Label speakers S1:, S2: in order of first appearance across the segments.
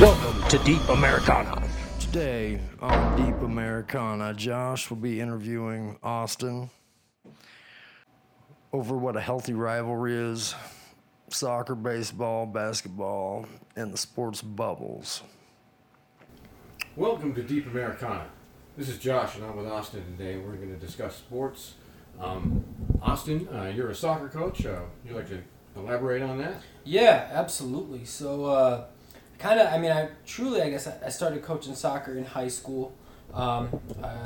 S1: Welcome to Deep Americana.
S2: Today on Deep Americana, Josh will be interviewing Austin over what a healthy rivalry is soccer, baseball, basketball, and the sports bubbles.
S3: Welcome to Deep Americana. This is Josh, and I'm with Austin today. We're going to discuss sports. Um, Austin, uh, you're a soccer coach. Uh, you like to elaborate on that?
S4: Yeah, absolutely. So, uh, kind of, I mean, I truly, I guess, I started coaching soccer in high school. Um, I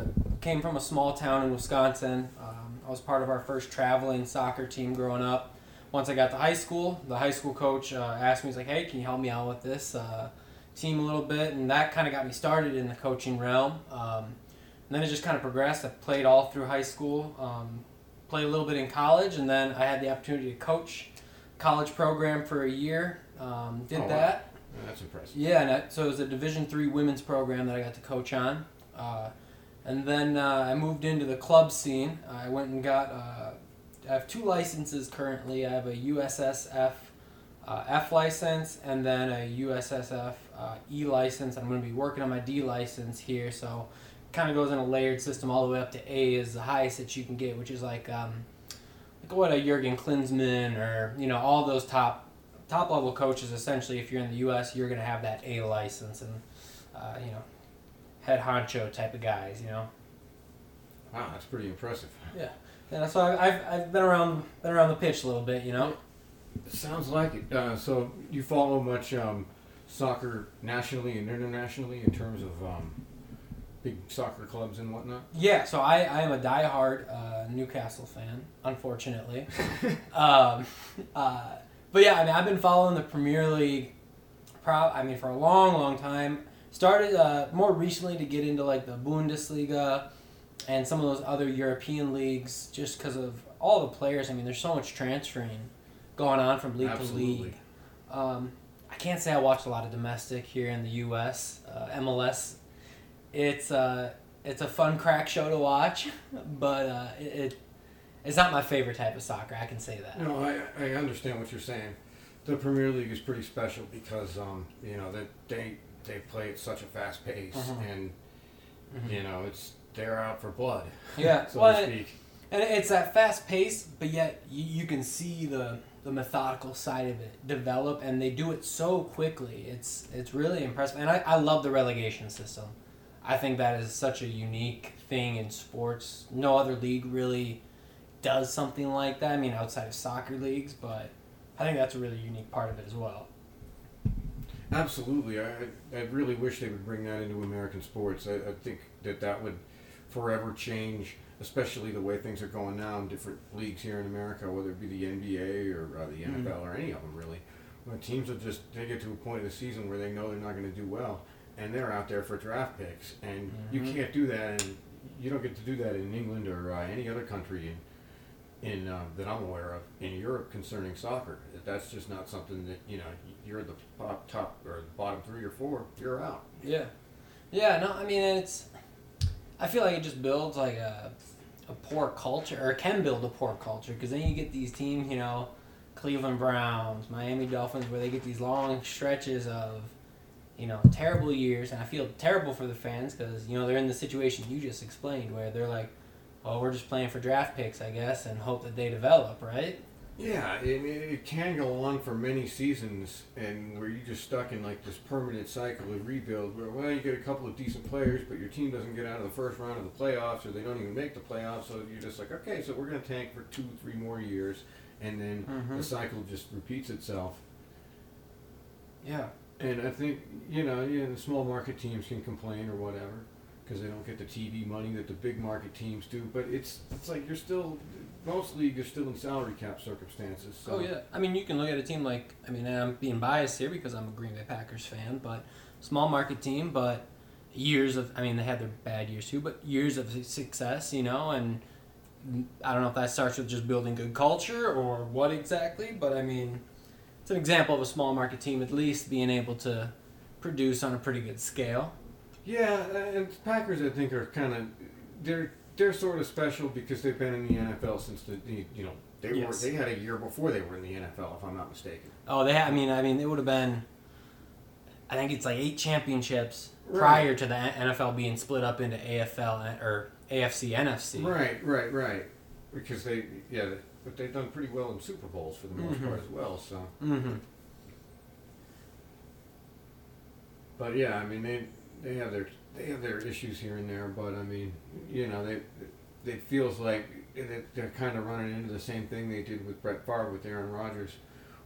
S4: came from a small town in Wisconsin. Um, I was part of our first traveling soccer team growing up. Once I got to high school, the high school coach uh, asked me, he's like, hey, can you help me out with this uh, team a little bit? And that kind of got me started in the coaching realm. Um, and then it just kind of progressed. I played all through high school, um, played a little bit in college, and then I had the opportunity to coach college program for a year. Um, did
S3: Oh,
S4: that.
S3: Uh, that's impressive.
S4: Yeah, and I, so it was a Division three women's program that I got to coach on, uh, and then uh, I moved into the club scene. I went and got. Uh, I have two licenses currently. I have a USSF uh, F license and then a USSF uh, E license. I'm going to be working on my D license here, so kind of goes in a layered system all the way up to A is the highest that you can get, which is like um, like what a Jurgen Klinsmann or you know all those top top level coaches. Essentially, if you're in the U.S., you're going to have that A license and uh, you know head honcho type of guys. You know,
S3: Wow, that's pretty impressive.
S4: Yeah and so I- I've, I've been around been around the pitch a little bit. You know.
S3: Sounds like it. Uh, so you follow much um, soccer nationally and internationally in terms of um, big soccer clubs and whatnot?
S4: Yeah, so I, I am a diehard uh, Newcastle fan, unfortunately. um, uh, but yeah, I mean, I've been following the Premier League, pro- I mean, for a long, long time. Started uh, more recently to get into like the Bundesliga and some of those other European leagues just because of all the players. I mean, there's so much transferring going on from league to league. Um, I can't say I watched a lot of domestic here in the U.S. Uh, MLS. It's uh, it's a fun crack show to watch, but uh, it, it it's not my favorite type of soccer. I can say that.
S3: No, I, I understand what you're saying. The Premier League is pretty special because um, you know that they they play at such a fast pace
S4: Mhm.
S3: and
S4: Mhm.
S3: you know it's they're out for blood,
S4: Yeah,
S3: so
S4: well,
S3: to speak.
S4: and it's that fast pace, but yet you, you can see the the methodical side of it develop, and they do it so quickly. It's it's really impressive, and I, I love the relegation system. I think that is such a unique thing in sports. No other league really does something like that. I mean, outside of soccer leagues, but I think that's a really unique part of it as well.
S3: Absolutely, I I really wish they would bring that into American sports. I, I think that that would forever change, especially the way things are going now in different leagues here in America, whether it be the NBA or uh, the. NFL or any of them really. When teams are just they get to a point of the season where they know they're not going to do well, and they're out there for draft picks, and you
S4: Mhm.
S3: can't do that, and you don't get to do that in England or uh, any other country in in uh, that I'm aware of in Europe concerning soccer. That's just not something that you know you're the top, top or the bottom three or four. You're out.
S4: Yeah, yeah. No, I mean it's. I feel like it just builds like a, a poor culture, or can build a poor culture, because then you get these teams, you know, Cleveland Browns, Miami Dolphins, where they get these long stretches of, you know, terrible years, and I feel terrible for the fans because you know they're in the situation you just explained, where they're like, well, we're just playing for draft picks, I guess, and hope that they develop, right?
S3: Yeah, and it, it can go on for many seasons, and where you're just stuck in like this permanent cycle of rebuild, where well you get a couple of decent players, but your team doesn't get out of the first round of the playoffs, or they don't even make the playoffs. So you're just like, okay, so we're gonna tank for two, three more years, and then
S4: Mhm.
S3: the cycle just repeats itself.
S4: Yeah.
S3: And I think you know, yeah, the small market teams can complain or whatever because they don't get the TV money that the big market teams do. But it's it's like you're still most are still in salary cap circumstances. So.
S4: Oh yeah, I mean you can look at a team like I mean I'm being biased here because I'm a Green Bay Packers fan, but small market team, but years of I mean they had their bad years too, but years of success, you know, and I don't know if that starts with just building good culture or what exactly, but I mean it's an example of a small market team at least being able to produce on a pretty good scale.
S3: Yeah, uh, and Packers I think are kind of they're they're sort of special because they've been in the NFL since the, you know They were they had a year before they were in the NFL, if I'm not mistaken.
S4: Oh, they. Ha- I mean, I mean, it would have been. I think it's like eight championships
S3: Right.
S4: prior to the NFL being split up into AFL or AFC, NFC.
S3: Right, right, right. Because they, yeah, but they've done pretty well in Super Bowls for the most
S4: Mhm.
S3: part as well. So,
S4: Mm-hmm.
S3: but yeah, I mean they they have their they have their issues here and there, but I mean, you know, they it feels like they- they're kind of running into the same thing they did with Brett Favre with Aaron Rodgers,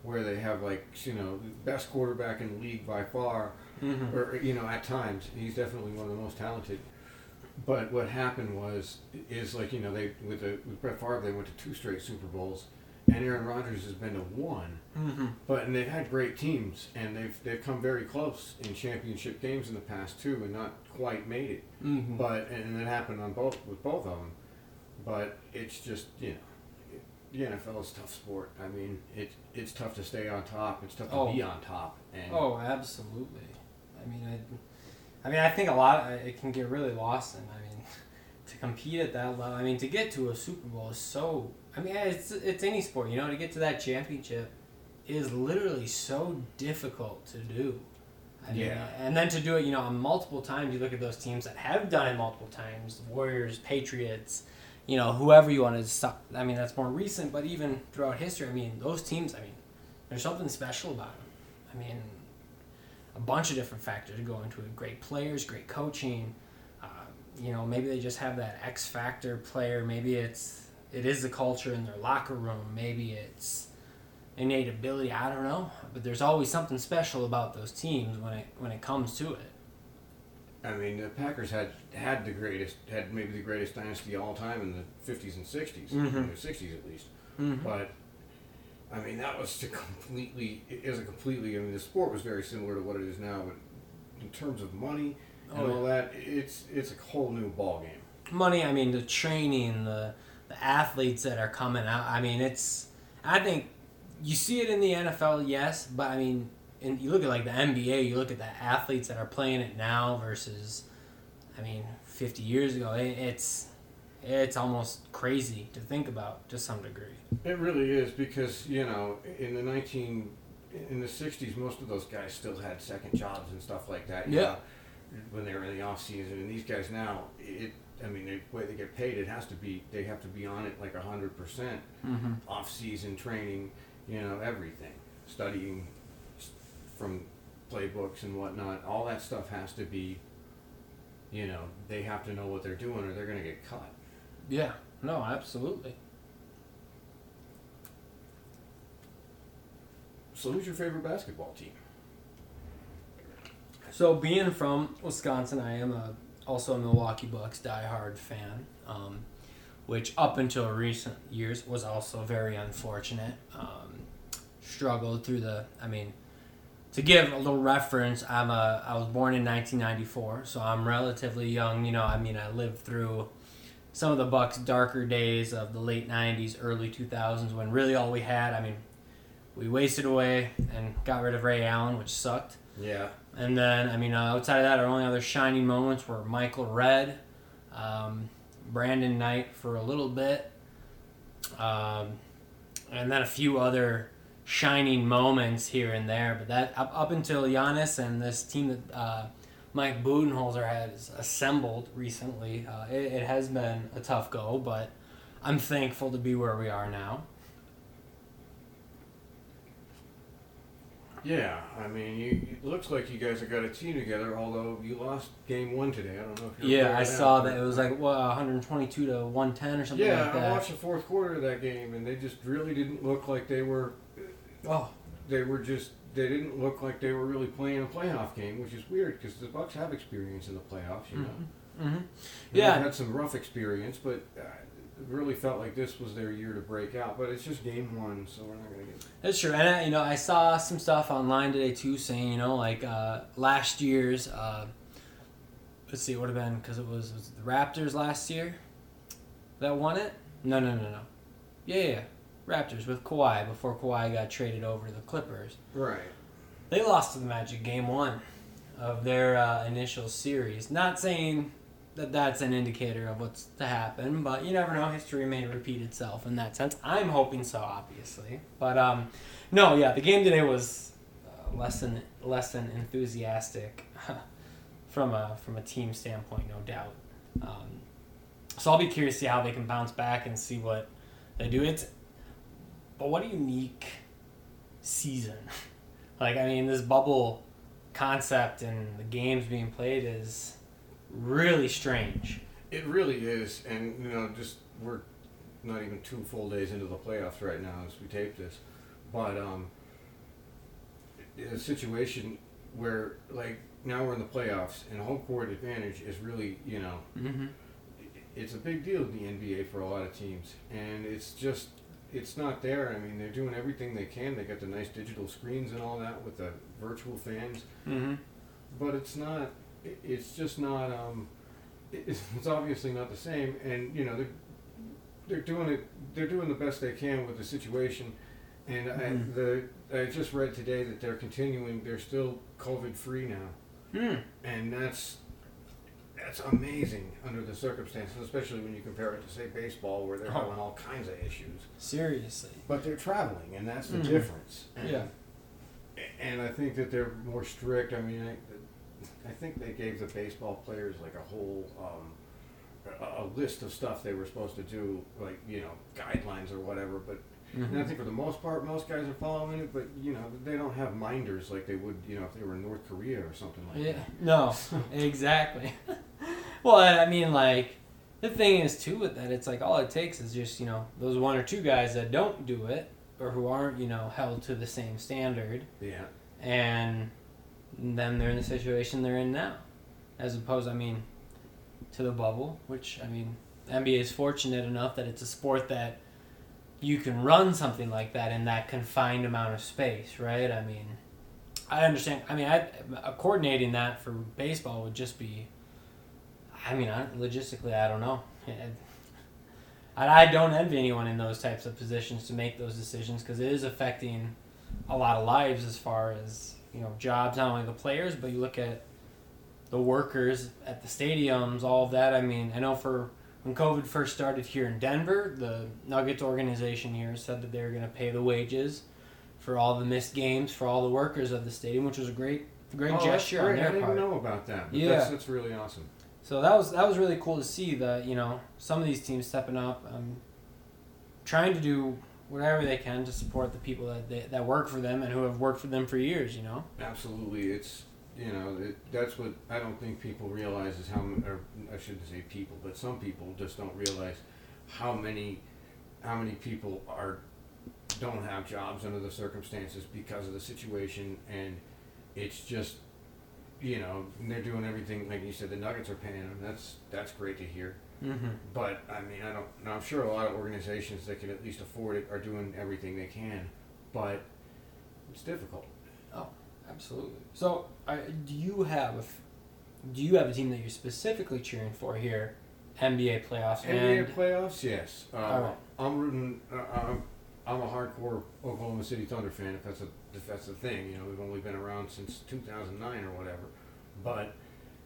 S3: where they have like you know best quarterback in the league by far,
S4: Mm-hmm.
S3: or you know at times he's definitely one of the most talented. But what happened was is like you know they with the with Brett Favre they went to two straight Super Bowls, and Aaron Rodgers has been to one.
S4: Mm-hmm.
S3: But and they've had great teams, and they've they've come very close in championship games in the past too, and not quite made it.
S4: Mm-hmm.
S3: But and it happened on both with both of them. But it's just you know, the NFL is a tough sport. I mean, it it's tough to stay on top. It's tough to
S4: Oh.
S3: be on top. And
S4: Oh, absolutely. I mean, I, I mean, I think a lot. Uh, it can get really lost in. I mean, to compete at that level. I mean, to get to a Super Bowl is so. I mean, it's it's any sport. You know, to get to that championship is literally so difficult to do. I mean,
S3: Yeah.
S4: and then to do it, you know, multiple times. You look at those teams that have done it multiple times: the Warriors, Patriots. You know, whoever you want to stop. I mean, that's more recent, but even throughout history, I mean, those teams. I mean, there's something special about them. I mean, a bunch of different factors go into it. Great players, great coaching. Uh, you know, maybe they just have that X factor player. Maybe it's it is the culture in their locker room. Maybe it's innate ability. I don't know, but there's always something special about those teams when it when it comes to it.
S3: I mean, the Packers had had the greatest, had maybe the greatest dynasty of all time in the 50s and 60s,
S4: Mhm.
S3: in the 60s at least. But I mean, that was to completely, it is a completely. I mean, the sport was very similar to what it is now, but in terms of money and
S4: Oh,
S3: all that, it's it's a whole new ball game.
S4: money. I mean, the training, the the athletes that are coming out. I mean, it's. I think you see it in the NFL, yes, but I mean, and you look at like the NBA. You look at the athletes that are playing it now versus, I mean, fifty years ago. It, it's it's almost crazy to think about to some degree.
S3: It really is because you know in the 19 in the 60s, most of those guys still had second jobs and stuff like that.
S4: Yeah.
S3: know, when they were in the off season, and these guys now, it. I mean, the way they get paid, it has to be. They have to be on it like hundred percent.
S4: Mm-hmm.
S3: off season training, you know, everything, studying from playbooks and whatnot. All that stuff has to be, you know, they have to know what they're doing or they're going to get cut.
S4: Yeah. No, absolutely.
S3: So, who's your favorite basketball team?
S4: So being from Wisconsin, I am a also a Milwaukee Bucks diehard fan, um, which up until recent years was also very unfortunate. Um, struggled through the. I mean, to give a little reference, I'm a I was born in 1994, so I'm relatively young. You know, I mean, I lived through some of the Bucks' darker days of the late 90s, early 2000s, when really all we had. I mean, we wasted away and got rid of Ray Allen, which sucked.
S3: Yeah.
S4: And then, I mean, uh, outside of that, our only other shining moments were Michael Redd, um, Brandon Knight for a little bit, um, and then a few other shining moments here and there. But that up, up until Giannis and this team that uh, Mike Budenholzer has assembled recently, uh, it, it has been a tough go. But I'm thankful to be where we are now.
S3: Yeah, I mean, you, it looks like you guys have got a team together, although you lost game one today. I don't know if you're
S4: Yeah, I saw that it was like what 122 to 110 or something
S3: Yeah,
S4: like
S3: I watched the fourth quarter of that game, and they just really didn't look like they were.
S4: Oh,
S3: They were just. They didn't look like they were really playing a playoff game, which is weird because the Bucks have experience in the playoffs. You know.
S4: hmm
S3: They've
S4: Yeah.
S3: had some rough experience, but uh, really felt like this was their year to break out. But it's just game one, so we're not going to get. It.
S4: That's true. And, uh, you know, I saw some stuff online today, too, saying, you know, like uh, last year's, uh, let's see, it would have been, because it was, was it the Raptors last year that won it? No, no, no, no. Yeah, yeah, yeah. Raptors with Kawhi before Kawhi got traded over to the Clippers.
S3: Right.
S4: They lost to the Magic game one of their uh, initial series. Not saying that that's an indicator of what's to happen. But you never know. History may repeat itself in that sense. I'm hoping so, obviously. But um, no, yeah, the game today was uh, less than less than enthusiastic from a from a team standpoint, no doubt. Um, so I'll be curious to see how they can bounce back and see what they do. It's but what a unique season. like I mean, this bubble concept and the games being played is really strange.
S3: It really is, and you know, just we're not even two full days into the playoffs right now as we tape this, but um, in a situation where like now we're in the playoffs and home court advantage is really you know
S4: Mm-hmm.
S3: it's a big deal in the NBA for a lot of teams, and it's just it's not there. I mean, they're doing everything they can. They got the nice digital screens and all that with the virtual fans,
S4: Mm-hmm.
S3: but it's not. It's just not. Um, it's, it's obviously not the same, and you know they're they're doing it. They're doing the best they can with the situation, and
S4: Mhm.
S3: I, the I just read today that they're continuing. They're still COVID free now
S4: Hmm.
S3: and that's that's amazing under the circumstances, especially when you compare it to say baseball, where they're
S4: Oh.
S3: having all kinds of issues.
S4: Seriously.
S3: But they're traveling, and that's the
S4: Mhm.
S3: difference. And,
S4: Yeah.
S3: And I think that they're more strict. I mean, I, I think they gave the baseball players like a whole um, a, a list of stuff they were supposed to do, like you know guidelines or whatever. But and I think for the most part, most guys are following it. But you know, they don't have minders like they would, you know, if they were in North Korea or something like
S4: Yeah.
S3: that.
S4: No. exactly. well, I mean, like, the thing is too with that, it's like all it takes is just you know those one or two guys that don't do it or who aren't you know held to the same standard,
S3: Yeah.
S4: and then they're in the situation they're in now, as opposed, I mean, to the bubble, which I mean, NBA is fortunate enough that it's a sport that you can run something like that in that confined amount of space, right? I mean, I understand. I mean, I uh, coordinating that for baseball would just be. I mean, I, logistically, I don't know. I, I don't envy anyone in those types of positions to make those decisions because it is affecting a lot of lives as far as you know jobs, not only the players, but you look at the workers at the stadiums, all of that. I mean, I know for when COVID first started here in Denver, the Nuggets organization here said that they were going to pay the wages for all the missed games for all the workers of the stadium, which was a great, great
S3: Oh,
S4: gesture on
S3: great.
S4: their
S3: I didn't
S4: part.
S3: know about that. But
S4: Yeah.
S3: That's, that's really awesome.
S4: So that was that was really cool to see that you know some of these teams stepping up, um, trying to do whatever they can to support the people that they, that work for them and who have worked for them for years. You know.
S3: Absolutely. It's, you know, it, that's what I don't think people realize is how, or I shouldn't say people, but some people just don't realize how many, how many people are, don't have jobs under the circumstances because of the situation. And it's just, you know, they're doing everything, like you said, the Nuggets are paying them. That's, that's great to hear.
S4: Mm-hmm.
S3: But I mean, I don't. I'm sure a lot of organizations that can at least afford it are doing everything they can, but it's difficult.
S4: Oh, absolutely. So, uh, do you have a, do you have a team that you're specifically cheering for here, NBA playoffs
S3: NBA
S4: and
S3: playoffs, yes. Uh,
S4: All right.
S3: I'm rooting. Uh, I'm, I'm a hardcore Oklahoma City Thunder fan. If that's a if that's the thing, you know, we've only been around since 2009 or whatever, but.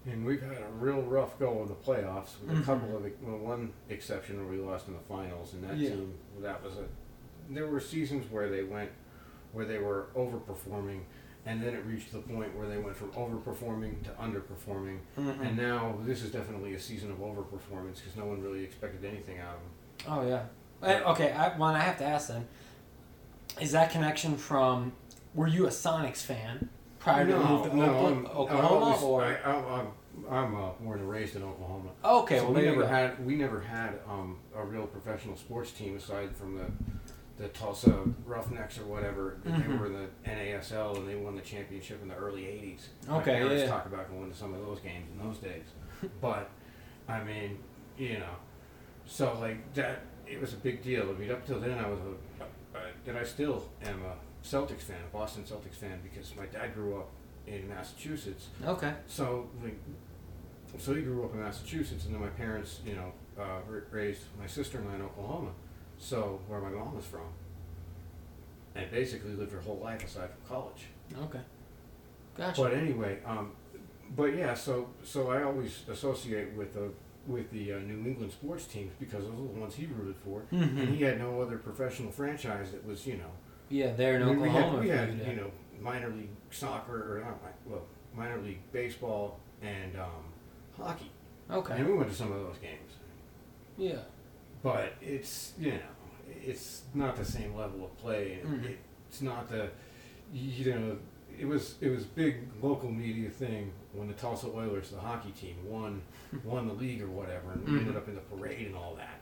S3: And we've had a real rough go of the playoffs with a
S4: Mhm.
S3: couple of, well, one exception where we lost in the finals, and that
S4: Yeah.
S3: team, that was a, there were seasons where they went, where they were overperforming, and then it reached the point where they went from overperforming to underperforming,
S4: Mhm.
S3: and now this is definitely a season of overperformance because no one really expected anything out of them.
S4: Oh yeah. Okay, I, one I have to ask then, is that connection from? Were you a Sonics fan prior to the move to Oakland,
S3: I'm-
S4: Oklahoma,
S3: I always-
S4: or?
S3: I, I'm, uh, born and raised in Oklahoma.
S4: okay,
S3: so
S4: well
S3: we never had we never had um, a real professional sports team aside from the the Tulsa Roughnecks or whatever. They
S4: Mhm.
S3: were in the NASL and they won the championship in the early '80s.
S4: Okay,
S3: parents
S4: yeah.
S3: talk about going to some of those games in those days, but I mean, you know, so like that. It was a big deal. I mean, up till then, I was a, uh, and I still am a Celtics fan, a Boston Celtics fan, because my dad grew up in Massachusetts.
S4: Okay.
S3: So, like, so he grew up in Massachusetts, and then my parents, you know, uh, raised my sister and I in Oklahoma, so where my mom was from, and basically lived her whole life aside from college.
S4: Okay. Gotcha.
S3: But anyway, um, but yeah, so so I always associate with the with the uh, New England sports teams because those were the ones he rooted for,
S4: Mhm.
S3: and he had no other professional franchise that was you know.
S4: Yeah, there in
S3: I mean, we
S4: Oklahoma.
S3: had, we had
S4: you
S3: know minor league soccer or not well minor league baseball and um, hockey,
S4: Okay.
S3: and we went to some of those games.
S4: Yeah.
S3: but it's you know it's not the same level of play and
S4: Mhm.
S3: it's not the you know it was it was big local media thing when the Tulsa Oilers the hockey team won won the league or whatever and we
S4: Mhm.
S3: ended up in the parade and all that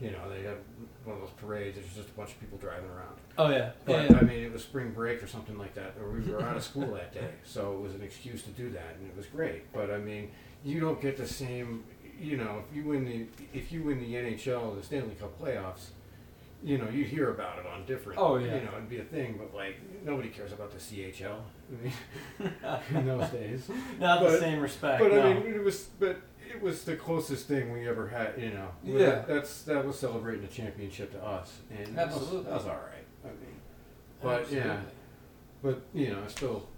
S3: you know they have one of those parades there's just a bunch of people driving around
S4: Oh yeah.
S3: but
S4: yeah.
S3: I mean it was spring break or something like that or we were out of school that day so it was an excuse to do that and it was great but I mean you don't get the same you know, if you win the if you win the NHL, the Stanley Cup playoffs, you know, you hear about it on different.
S4: Oh, yeah.
S3: You know, it'd be a thing, but like nobody cares about the CHL. I mean, in those days.
S4: Not the same respect.
S3: But
S4: no.
S3: I mean, it was but it was the closest thing we ever had. You know,
S4: Yeah.
S3: That, that's that was celebrating a championship to us, and that was-
S4: Absolutely.
S3: that was, all right. I mean, but yeah. But you know, still,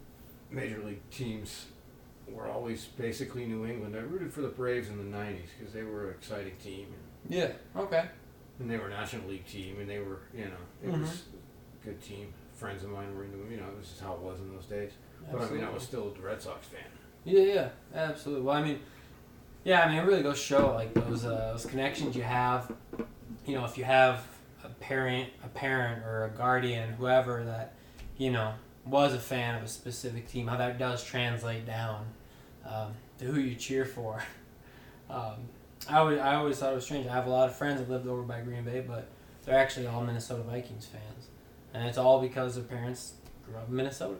S3: major league teams were always basically New England. I rooted for the Braves in the '90s because they were an exciting team, and,
S4: Yeah. Okay.
S3: And they were a National League team, and they were, you know, it
S4: Mhm.
S3: was a good team. Friends of mine were into, you know, this is how it was in those days. But I mean, I was still a Red Sox fan.
S4: Yeah, yeah, absolutely. Well, I mean, yeah, I mean, it really goes show like those uh, those connections you have. You know, if you have a parent, a parent, or a guardian, whoever that, you know, was a fan of a specific team, how that does translate down um, to who you cheer for. Um, I always, I always thought it was strange. I have a lot of friends that lived over by Green Bay, but they're actually all Minnesota Vikings fans, and it's all because their parents grew up in Minnesota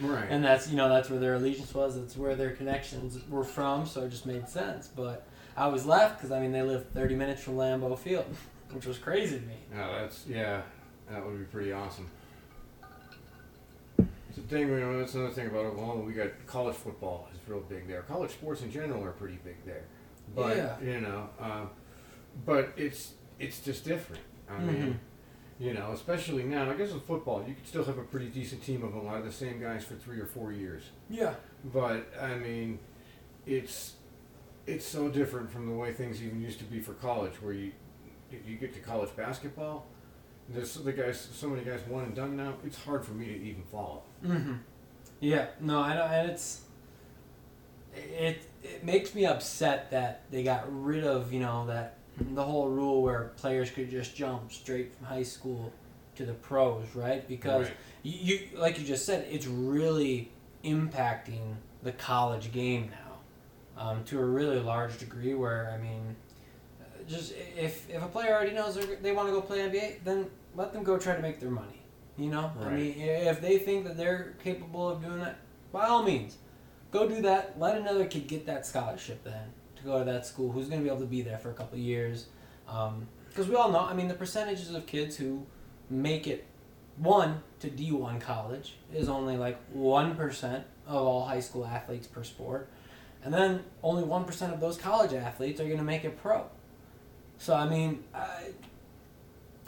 S3: Right.
S4: and that's you know that's where their allegiance was that's where their connections were from so it just made sense but i was left because i mean they lived 30 minutes from lambeau field which was crazy to me
S3: Yeah, that's yeah, that would be pretty awesome. It's a thing, you know. That's another thing about Oklahoma. We got college football is real big there. College sports in general are pretty big there, but
S4: Yeah.
S3: you know, uh, but it's it's just different. I
S4: Mhm.
S3: mean, you know, especially now. I guess with football, you could still have a pretty decent team of a lot of the same guys for three or four years.
S4: yeah
S3: But I mean, it's it's so different from the way things even used to be for college, where you you get to college basketball, there's the guys so many guys one and done now. It's hard for me to even follow.
S4: mm-hmm. yeah no i know and it's it it makes me upset that they got rid of you know that the whole rule where players could just jump straight from high school to the pros right? Because
S3: Right.
S4: you, you like you just said it's really impacting the college game now um, to a really large degree where i mean uh, just if if a player already knows they're, want to go play nba then let them go try to make their money you know? I mean if they think that they're capable of doing that by all means go do that let another kid get that scholarship then to go to that school who's going to be able to be there for a couple years um, because we all know i mean the percentages of kids who make it one to D1 college is only like 1% of all high school athletes per sport. And then only 1% of those college athletes are going to make it pro. So I mean, I,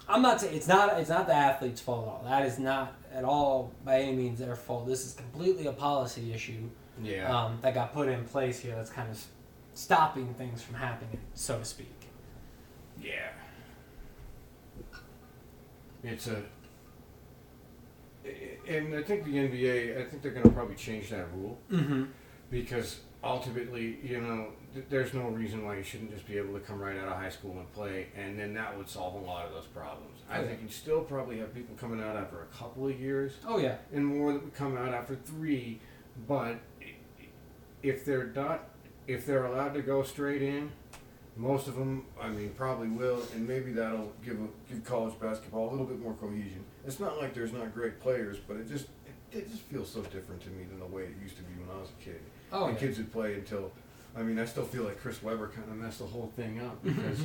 S4: I'm not saying it's not it's not the athletes' fault at all. That is not at all by any means their fault. This is completely a policy issue
S3: Yeah.
S4: um, that got put in place here that's kind of stopping things from happening, so to speak.
S3: yeah. It's a. And I think the NBA, I think they're going to probably change that rule.
S4: Mm-hmm.
S3: because ultimately, you know, th- there's no reason why you shouldn't just be able to come right out of high school and play, and then that would solve a lot of those problems. I
S4: Okay.
S3: think you'd still probably have people coming out after a couple of years,
S4: Oh yeah.
S3: and more that would come out after three. But if they're not, if they're allowed to go straight in, most of them, I mean, probably will, and maybe that'll give a, give college basketball a little bit more cohesion. It's not like there's not great players, but it just it, it just feels so different to me than the way it used to be when I was a kid
S4: Oh
S3: and
S4: yeah.
S3: kids would play until I mean I still feel like Chris Webber kind of messed the whole thing up mm-hmm. because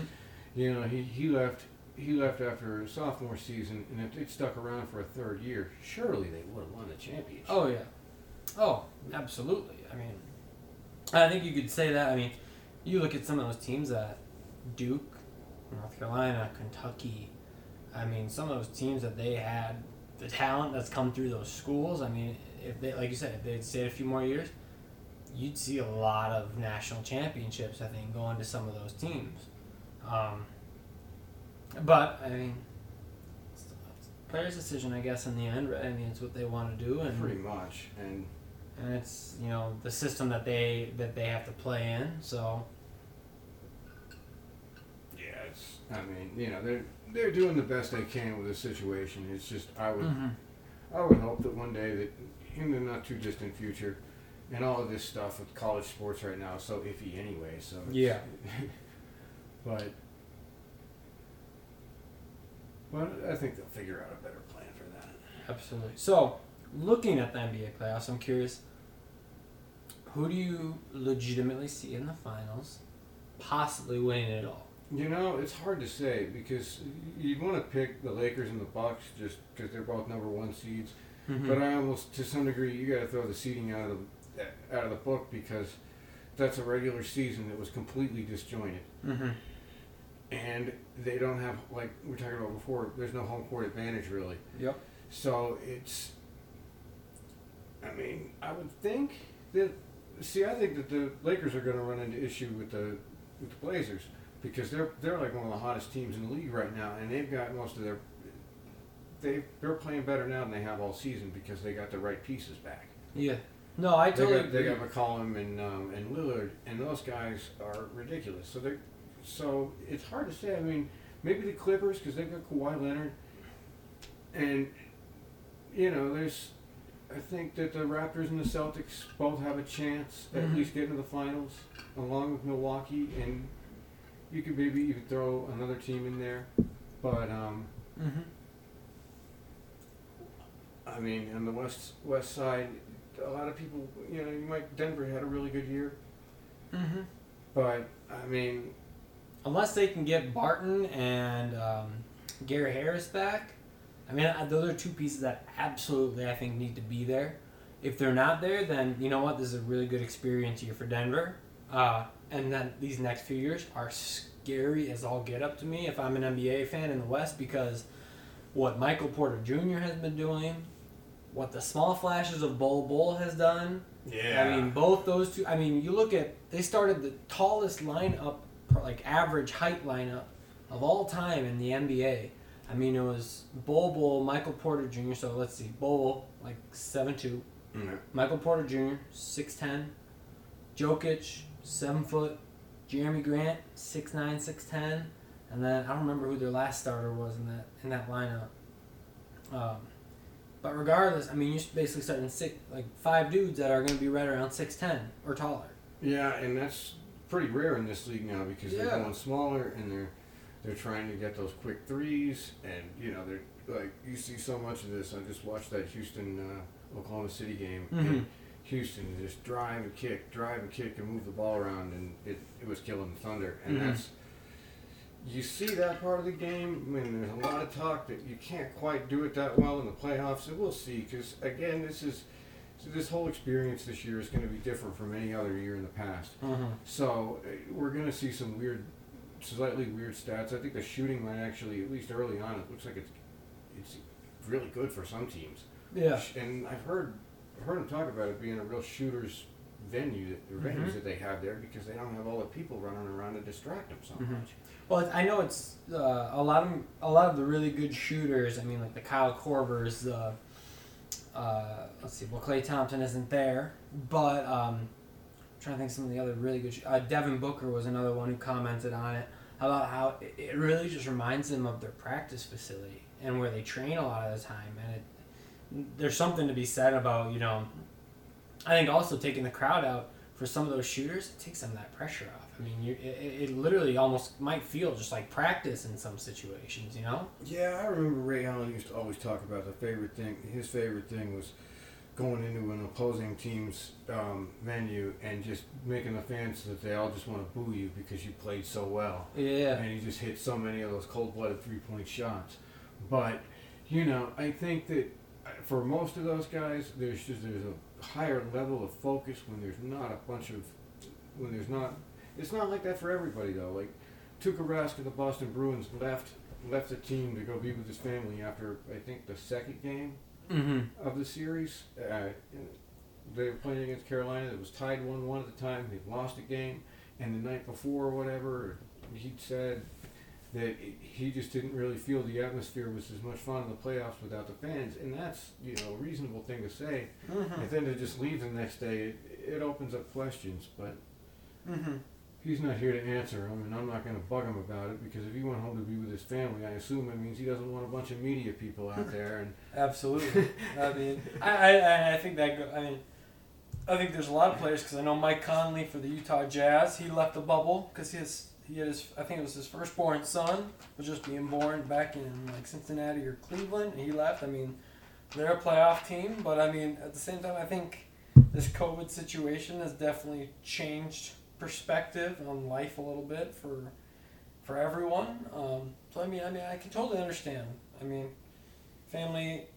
S3: you know he, he left he left after sophomore season and if they'd stuck around for a third year surely they would have won the championship.
S4: Oh yeah. Oh, absolutely. I mean, I think you could say that. I mean, you look at some of those teams that Duke, North Carolina, Kentucky. I mean, some of those teams that they had the talent that's come through those schools. I mean, if they like you said, if they'd stayed a few more years, you'd see a lot of national championships. I think going to some of those teams. Um, but I mean, it's player's decision, I guess. In the end, right? I mean, it's what they want to do, and
S3: Pretty much, and
S4: and it's you know the system that they that they have to play in. So
S3: yeah, it's. I mean, you know, they're they're doing the best they can with the situation. It's just I would mm-hmm. I would hope that one day that in the not too distant future, and all of this stuff with college sports right now is so iffy anyway. So it's-
S4: Yeah.
S3: but but I think they'll figure out a better plan for that.
S4: Absolutely. So, looking at the NBA playoffs, I'm curious who do you legitimately see in the finals possibly winning it all?
S3: You know, it's hard to say because you'd want to pick the Lakers and the Bucks just because they're both number one seeds.
S4: Mm-hmm.
S3: But I almost, to some degree, you got to throw the seeding out of the out of the book because that's a regular season that was completely disjointed,
S4: mm-hmm.
S3: and they don't have like we were talking about before. There's no home court advantage really.
S4: Yep.
S3: So it's. I mean, I would think that. See, I think that the Lakers are going to run into issue with the with the Blazers because they're they're like one of the hottest teams in the league right now, and they've got most of their. They they're playing better now than they have all season because they got the right pieces back.
S4: Yeah. No, I
S3: They
S4: totally
S3: got, they got McCollum and um, and Lillard, and those guys are ridiculous. So they, so it's hard to say. I mean, maybe the Clippers because they've got Kawhi Leonard, and you know, there's. I think that the Raptors and the Celtics both have a chance at
S4: Mhm.
S3: least getting to the finals, along with Milwaukee, and you could maybe even throw another team in there, but um,
S4: mm-hmm.
S3: I mean, on the west west side, a lot of people, you know, you might Denver had a really good year.
S4: Mm-hmm.
S3: But I mean,
S4: Unless they can get Barton and um, Gary Harris back, I mean, those are two pieces that absolutely I think need to be there. If they're not there, then you know what? This is a really good experience year for Denver. Uh, and then these next few years are scary as all get up to me if I'm an NBA fan in the West because what Michael Porter Jr. has been doing, what the small flashes of Bol Bol has done,
S3: yeah,
S4: I mean, both those two. I mean, you look at they started the tallest lineup, like average height lineup of all time in the NBA. I mean, it was Bol Bol, Michael Porter Jr. So let's see, Bol like seven two,
S3: Yeah.
S4: Michael Porter Jr. six ten, Jokic seven foot, Jerami Grant six nine six ten, and then I don't remember who their last starter was in that in that lineup. Um, but regardless, I mean, you're basically starting six like five dudes that are going to be right around six ten or taller.
S3: yeah, and that's pretty rare in this league now because
S4: Yeah.
S3: they're going smaller and they're they're trying to get those quick threes, and you know they're like you see so much of this. I just watched that Houston uh, Oklahoma City game.
S4: Mhm.
S3: And Houston just drive and kick, drive and kick, and move the ball around, and it, it was killing the Thunder. And
S4: Mhm.
S3: that's you see that part of the game. I mean, there's a lot of talk that you can't quite do it that well in the playoffs, and we'll see. Because again, this is so this whole experience this year is going to be different from any other year in the past.
S4: Mm-hmm.
S3: So uh, we're going to see some weird, slightly weird stats. I think the shooting might actually, at least early on, it looks like it's it's really good for some teams.
S4: Yeah.
S3: And I've heard heard them talk about it being a real shooters venue that or venues
S4: Mhm.
S3: that they have there because they don't have all the people running around to distract them so
S4: Mhm.
S3: much.
S4: Well, I know it's uh, a lot of a lot of the really good shooters. I mean, like the Kyle Korvers, the uh, let's see. Well, Klay Thompson isn't there, but um, trying to think some of the other really good. Sh- uh, Devin Booker was another one who commented on it about how it, really just reminds them of their practice facility and where they train a lot of the time, and it, there's something to be said about you know. I think also taking the crowd out for some of those shooters, it takes some of that pressure off. I mean, you, it it literally almost might feel just like practice in some situations, you know?
S3: Yeah, I remember Ray Allen used to always talk about the favorite thing. His favorite thing was going into an opposing team's um, venue and just making the fans that they all just want to boo you because you played so well.
S4: Yeah.
S3: and you just hit so many of those cold-blooded three-point shots. But you know, I think that uh, for most of those guys, there's just there's a higher level of focus when there's not a bunch of when there's not. It's not like that for everybody though. Like Tuukka Rask of the Boston Bruins left left the team to go be with his family after I think the second game
S4: Mm-hmm.
S3: of the series. Uh, they were playing against Carolina. It was tied one-one at the time. They lost a game, and the night before, or whatever, he said that he just didn't really feel the atmosphere was as much fun in the playoffs without the fans, and that's you know a reasonable thing to say.
S4: Mm-hmm.
S3: And then to just leave the next day, it, it opens up questions. But
S4: Mm-hmm.
S3: He's not here to answer them, and I'm not going to bug him about it because if he went home to be with his family, I assume it means he doesn't want a bunch of media people out there. And
S4: Absolutely. I mean, I, I, I think that. Go, I mean, I think there's a lot of players because I know Mike Conley for the Utah Jazz. He left the bubble because he his he had his I think it was his firstborn son was just being born back in like Cincinnati or Cleveland. And he left. I mean, they're a playoff team, but I mean at the same time I think this COVID situation has definitely changed perspective on life a little bit for for everyone. Um, so I mean, I mean, I can totally understand. I mean, family,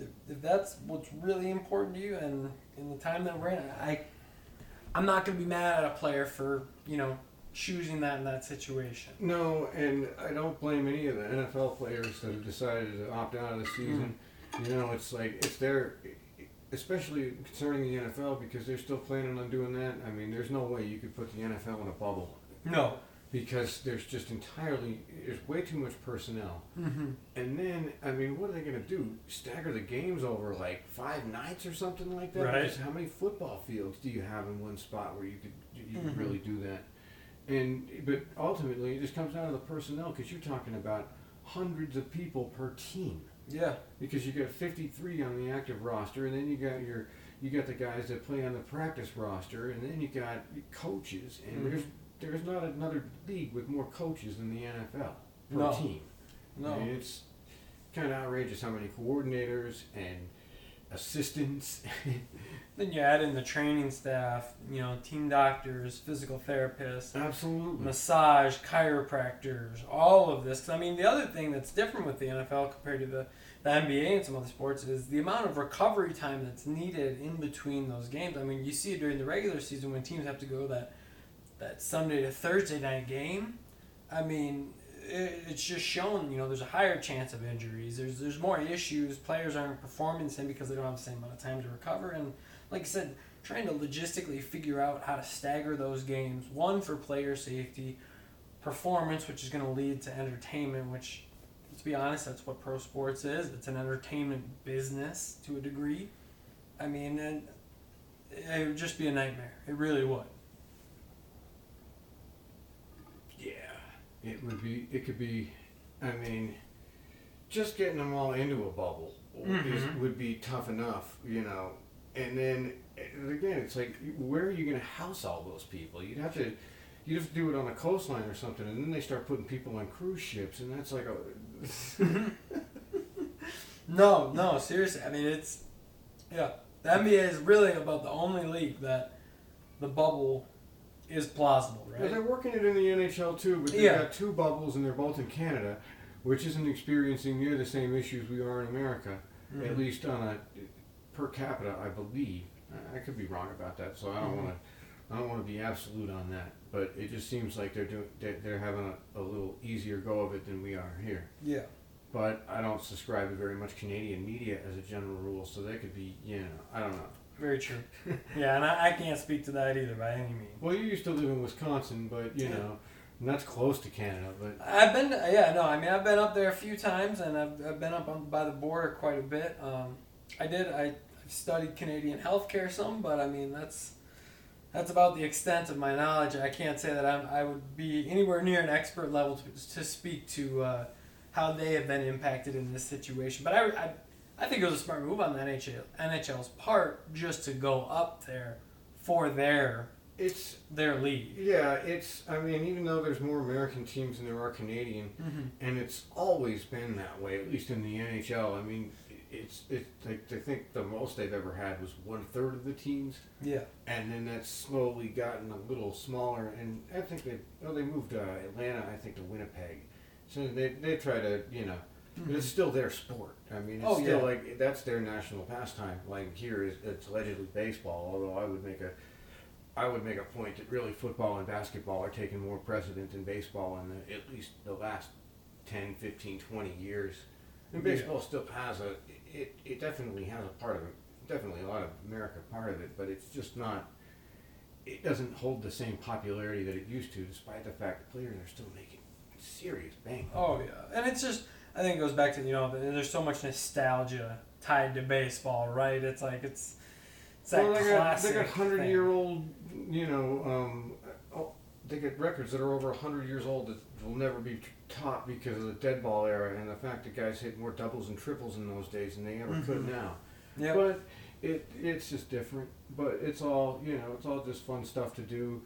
S4: if, if that's what's really important to you, and in the time that we're in, I, I'm not gonna be mad at a player for you know choosing that in that situation.
S3: no, and I don't blame any of the NFL players that have decided to opt out of the season. You know, it's like it's their, especially concerning the NFL because they're still planning on doing that. I mean, there's no way you could put the NFL in a bubble
S4: No.
S3: because there's just entirely there's way too much personnel.
S4: Mm-hmm.
S3: And then, I mean, what are they going to do? Stagger the games over like five nights or something like that?
S4: Right.
S3: Because how many football fields do you have in one spot where you could you could
S4: Mhm.
S3: really do that? And but ultimately, it just comes down to the personnel because you're talking about hundreds of people per team.
S4: Yeah.
S3: Because you got 53 on the active roster, and then you got your you got the guys that play on the practice roster, and then you got coaches, and
S4: Mhm.
S3: there's there's not another league with more coaches than the NFL per
S4: No.
S3: team. I
S4: No.
S3: mean, it's kind of outrageous how many coordinators and assistants.
S4: Then you add in the training staff, you know, team doctors, physical therapists,
S3: Absolutely.
S4: massage, chiropractors, all of this. I mean, the other thing that's different with the NFL compared to the, the NBA and some other sports is the amount of recovery time that's needed in between those games. I mean, you see it during the regular season when teams have to go that that Sunday to Thursday night game. I mean, it's just shown, you know, there's a higher chance of injuries. There's there's more issues. Players aren't performing the same because they don't have the same amount of time to recover. And like I said, trying to logistically figure out how to stagger those games. One for player safety, performance, which is going to lead to entertainment. Which, let's be honest, that's what pro sports is. It's an entertainment business to a degree. I mean, and it would just be a nightmare. It really would.
S3: Yeah, it would be. It could be. I mean, just getting them all into a bubble is,
S4: Mhm.
S3: would be tough enough, you know. And then again, it's like, where are you going to house all those people? You'd have to. You'd have to do it on a coastline or something, and then they start putting people on cruise ships, and that's like a.
S4: No, no, seriously. I mean, it's yeah. The NBA is really about the only league that the bubble is plausible,
S3: Well,
S4: right?
S3: they're working it in the NHL too, but they've
S4: Yeah.
S3: got two bubbles, and they're both in Canada, which isn't experiencing near the same issues we are in America. at
S4: Mhm.
S3: least on a per capita, I believe. I- could be wrong about that, so I don't
S4: Mhm.
S3: want to. I don't want to be absolute on that, but it just seems like they're doing. They're, they're having a, a little easier go of it than we are here.
S4: Yeah.
S3: But I don't subscribe to very much Canadian media as a general rule, so they could be. You know, I don't know.
S4: Very true. yeah, and I, I can't speak to that either by any means.
S3: Well, you used to live in Wisconsin, but you
S4: Yeah.
S3: know, that's close to Canada. But
S4: I've been, yeah, no, I mean, I've been up there a few times, and I've, I've been up on, by the border quite a bit. Um, I did, I studied Canadian healthcare some, but I mean, that's that's about the extent of my knowledge. I can't say that I'm, I would be anywhere near an expert level to, to speak to uh, how they have been impacted in this situation. But I, I, I think it was a smart move on the NHL, NHL's part just to go up there for their
S3: it's
S4: their league.
S3: yeah, it's. I mean, even though there's more American teams than there are Canadian,
S4: Mm-hmm.
S3: and it's always been that way, at least in the NHL. I mean, it's it. Like, I think the most they've ever had was one third of the teams,
S4: Yeah.
S3: and then that's slowly gotten a little smaller. And I think they oh they moved uh, Atlanta, I think, to Winnipeg. So they they try to you know. Mm-hmm. But it's still their sport. I mean, it's
S4: Oh,
S3: still
S4: yeah.
S3: like that's their national pastime. Like here is it's allegedly baseball. Although I would make a, I would make a point that really football and basketball are taking more precedent than baseball in the, at least the last 10, 15, 20 years. And
S4: Yeah.
S3: baseball still has a, it, it definitely has a part of it, definitely a lot of America part of it, but it's just not. It doesn't hold the same popularity that it used to, despite the fact that players are still making serious bank.
S4: Oh yeah, and it's just I think it goes back to you know there's so much nostalgia tied to baseball, right? It's like it's it's that
S3: well, they got, they got hundred
S4: thing.
S3: year old, you know, um, oh, they get records that are over hundred years old that will never be taught because of the dead ball era and the fact that guys hit more doubles and triples in those days than they ever could
S4: Mhm.
S3: now.
S4: Yep.
S3: But it it's just different. But it's all you know. It's all just fun stuff to do.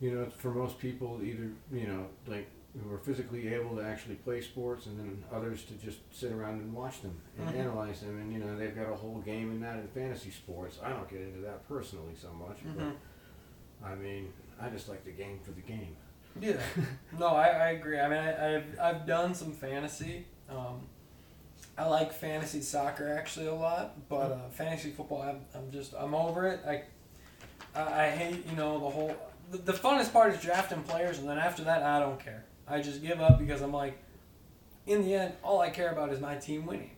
S3: You know, for most people, either you know, like who are physically able to actually play sports, and then others to just sit around and watch them and
S4: Mhm.
S3: analyze them. And you know, they've got a whole game in that in fantasy sports. I don't get into that personally so much,
S4: Mhm.
S3: but I mean, I just like the game for the game.
S4: Yeah. No, I, I agree. I mean, I, I've, I've done some fantasy. Um, I like fantasy soccer actually a lot, but uh, fantasy football, I'm, I'm just, I'm over it. I, I, I hate, you know, the whole, the, the funnest part is drafting players, and then after that, I don't care. I just give up because I'm like, in the end, all I care about is my team winning.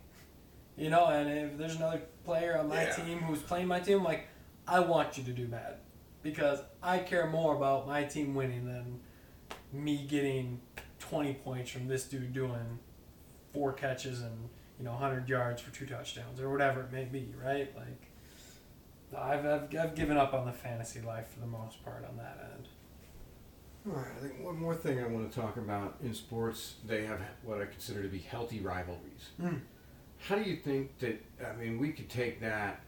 S4: You know, and if there's another player on my
S3: Yeah.
S4: team who's playing my team, I'm like, I want you to do bad. Because I care more about my team winning than me getting 20 points from this dude doing four catches and you know 100 yards for two touchdowns or whatever it may be right like I've, I've, I've given up on the fantasy life for the most part on that end
S3: All right, I think one more thing I want to talk about in sports, they have what I consider to be healthy rivalries.
S4: Mm.
S3: How do you think that, I mean, we could take that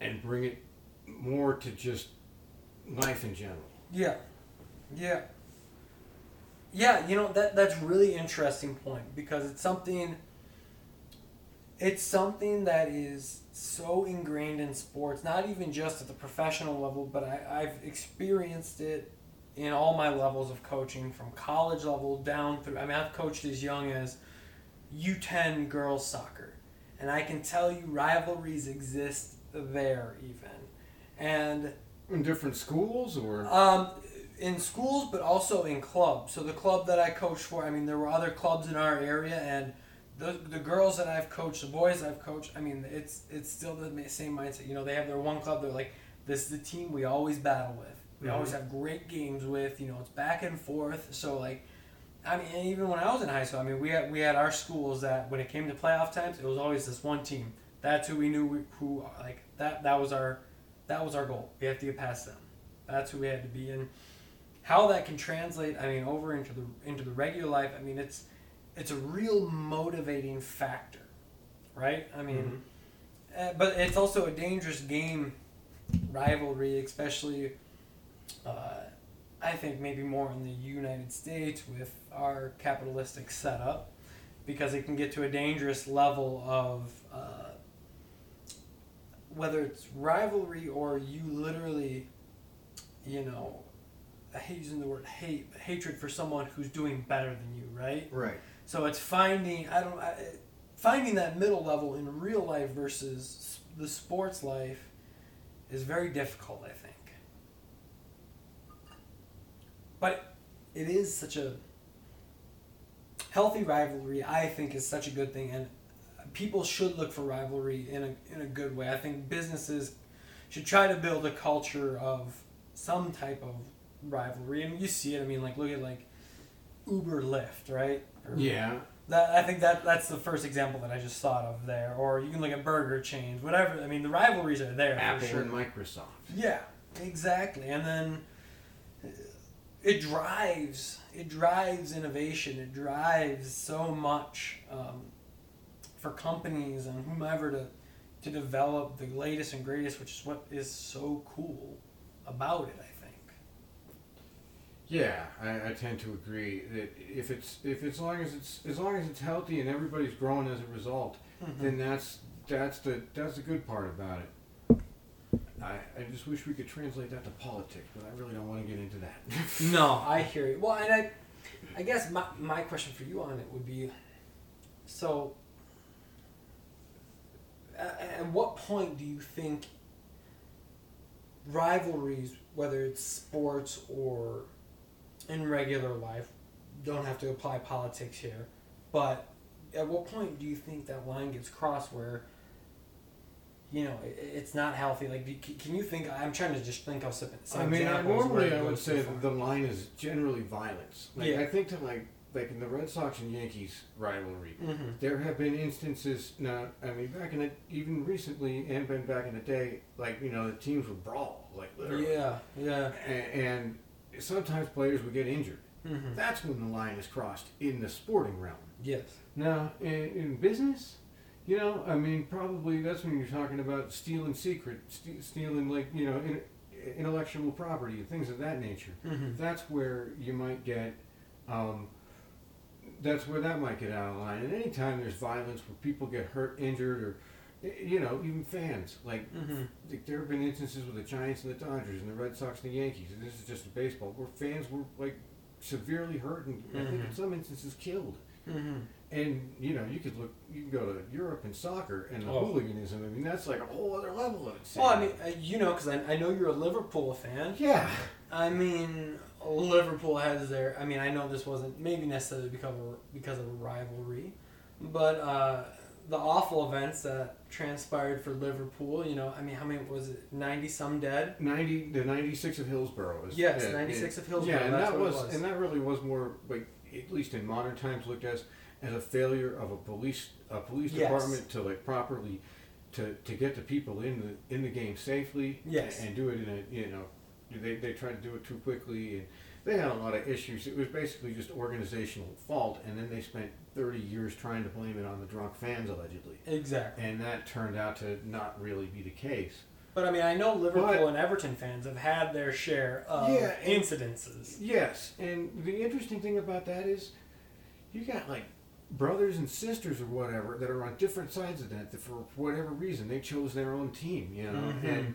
S3: and bring it more to just life in general?
S4: yeah yeah yeah you know that that's really interesting point because it's something it's something that is so ingrained in sports not even just at the professional level but I, i've experienced it in all my levels of coaching from college level down through i mean i've coached as young as u10 girls soccer and i can tell you rivalries exist there even and
S3: In different schools or?
S4: um, in schools, but also in clubs. So the club that I coached for, I mean, there were other clubs in our area, and the, the girls that I've coached, the boys I've coached, I mean, it's it's still the same mindset. You know, they have their one club. They're like, this is the team we always battle with. We always
S3: Mhm.
S4: have great games with. You know, it's back and forth. So like. I mean, even when I was in high school, I mean, we had we had our schools that when it came to playoff times, it was always this one team. That's who we knew we, who like that. That was our that was our goal. We have to get past them. That's who we had to be in. How that can translate, I mean, over into the into the regular life. I mean, it's it's a real motivating factor, right? I mean, uh, but it's also a dangerous game rivalry, especially. Uh, I think maybe more in the United States with our capitalistic setup, because it can get to a dangerous level of uh, whether it's rivalry or you literally, you know, I hate using the word hate, but hatred for someone who's doing better than you, right?
S3: right.
S4: So it's finding I don't I, finding that middle level in real life versus the sports life is very difficult, I think. But it is such a healthy rivalry. I think is such a good thing, and people should look for rivalry in a in a good way. I think businesses should try to build a culture of some type of rivalry, and you see it. I mean, like look at like Uber, Lyft, right? Or-
S3: Yeah.
S4: that I think that that's the first example that I just thought of there. Or you can look at burger chains, whatever. I mean, the rivalries are there
S3: Apple
S4: sure.
S3: and Microsoft.
S4: Yeah, exactly. And then it drives it drives innovation. It drives so much um, for companies and whomever to to develop the latest and greatest, which is what is so cool about it. I think.
S3: Yeah, I, I tend to agree that if it's if it's long as it's as long as it's healthy and everybody's growing as a result, then that's that's the that's the good part about it. I, I just wish we could translate that to politics, but I really don't want to get into that.
S4: No, I hear you. Well, and I, I guess my, my question for you on it would be, so, a- at what point do you think rivalries, whether it's sports or in regular life, don't have to apply politics here, but at what point do you think that line gets crossed where you know, it, it's not healthy. Like, can you think? I'm trying to just think of some. some
S3: I mean, I, normally I would say that the line is generally violence. Like
S4: Yeah.
S3: I think to like like in the Red Sox and Yankees rivalry,
S4: Mhm.
S3: there have been instances. Now, I mean, back in the even recently, and been back in the day, like you know, the teams would brawl, like literally,
S4: Yeah, yeah.
S3: and, and sometimes players would get injured.
S4: hmm
S3: That's when the line is crossed in the sporting realm.
S4: Yes.
S3: Now, in, in business, you know, I mean, probably that's when you're talking about stealing secret, ste- stealing like you know, in, intellectual property and things of that nature.
S4: hmm
S3: That's where you might get. Um, that's where that might get out of line. And anytime there's violence where people get hurt, injured, or you know, even fans like.
S4: hmm
S3: like, There have been instances with the Giants and the Dodgers and the Red Sox and the Yankees, and this is just a baseball, where fans were like severely hurt and I think in
S4: Mhm.
S3: some instances killed.
S4: hmm
S3: And you know, you could look, you can go to Europe and soccer and the
S4: Oh.
S3: hooliganism. I mean, that's like a whole other level of.
S4: Well, I mean, uh, you know, because I, I know you're a Liverpool fan.
S3: yeah,
S4: I mean, Liverpool has their. I mean, I know this wasn't maybe necessarily because of because of a rivalry, but uh, the awful events that transpired for Liverpool. You know, I mean, how many was it? Ninety some dead.
S3: ninety, the ninety-six of Hillsborough. Is,
S4: Yes,
S3: yeah,
S4: 96
S3: yeah.
S4: of Hillsborough,
S3: Yeah, and that was,
S4: was.
S3: and that really was more like, at least in modern times, looked as as a failure of a police a police
S4: Yes.
S3: department to like properly to, to get the people in the in the game safely.
S4: Yes.
S3: and do it in a you know they they tried to do it too quickly and they had a lot of issues. It was basically just organizational fault, and then they spent 30 years trying to blame it on the drunk fans allegedly.
S4: Exactly.
S3: And that turned out to not really be the case.
S4: But I mean, I know Liverpool
S3: But-
S4: and Everton fans have had their share of
S3: Yeah, and-
S4: incidences.
S3: Yes, and the interesting thing about that is you got like brothers and sisters or whatever that are on different sides of that that for whatever reason they chose their own team, you know,
S4: Mhm.
S3: and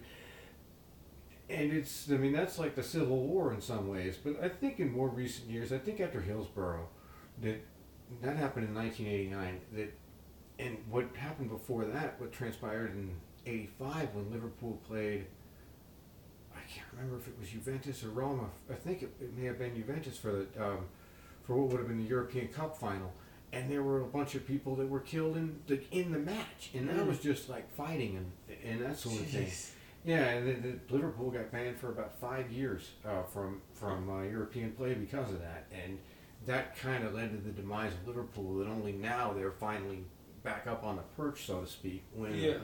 S3: and it's I mean that's like the Civil War in some ways, but I think in more recent years, I think after Hillsborough, that that happened in 1989. That and what happened before that, what transpired in '85 when Liverpool played. I can't remember if it was Juventus or Roma. I think it, it may have been Juventus for the um, for what would have been the European Cup final, and there were a bunch of people that were killed in the in the match, and that
S4: Mm.
S3: was just like fighting and and that sort of thing. Yeah, and the, the Liverpool got banned for about five years uh, from from uh, European play because of that, and that kind of led to the demise of Liverpool. And only now they're finally back up on the perch, so to speak, winning
S4: Yeah.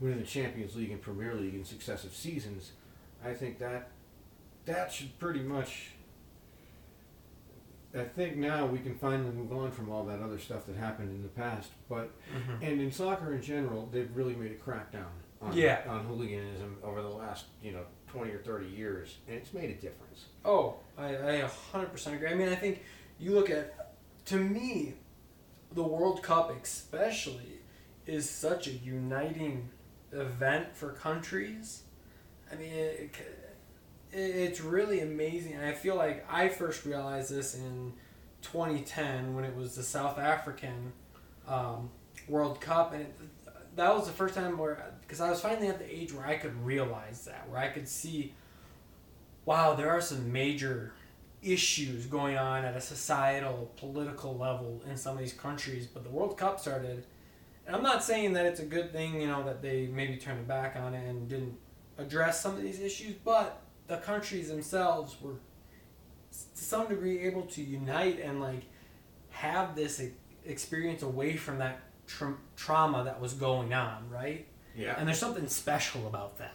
S3: winning the Champions League and Premier League in successive seasons. I think that that should pretty much. I think now we can finally move on from all that other stuff that happened in the past, but
S4: Mhm.
S3: and in soccer in general, they've really made a crackdown on,
S4: Yeah.
S3: on hooliganism over the last, you know, 20 or 30 years, and it's made a difference.
S4: Oh, I, I 100% agree. I mean, I think you look at, to me, the World Cup especially is such a uniting event for countries. I mean, it, it, it's really amazing. And I feel like I first realized this in 2010 when it was the South African um, World Cup. And it, that was the first time where, because I was finally at the age where I could realize that, where I could see wow, there are some major issues going on at a societal, political level in some of these countries. But the World Cup started, and I'm not saying that it's a good thing, you know, that they maybe turned back on it and didn't address some of these issues, but the countries themselves were to some degree able to unite and like have this experience away from that tra- trauma that was going on, right?
S3: Yeah.
S4: And there's something special about that.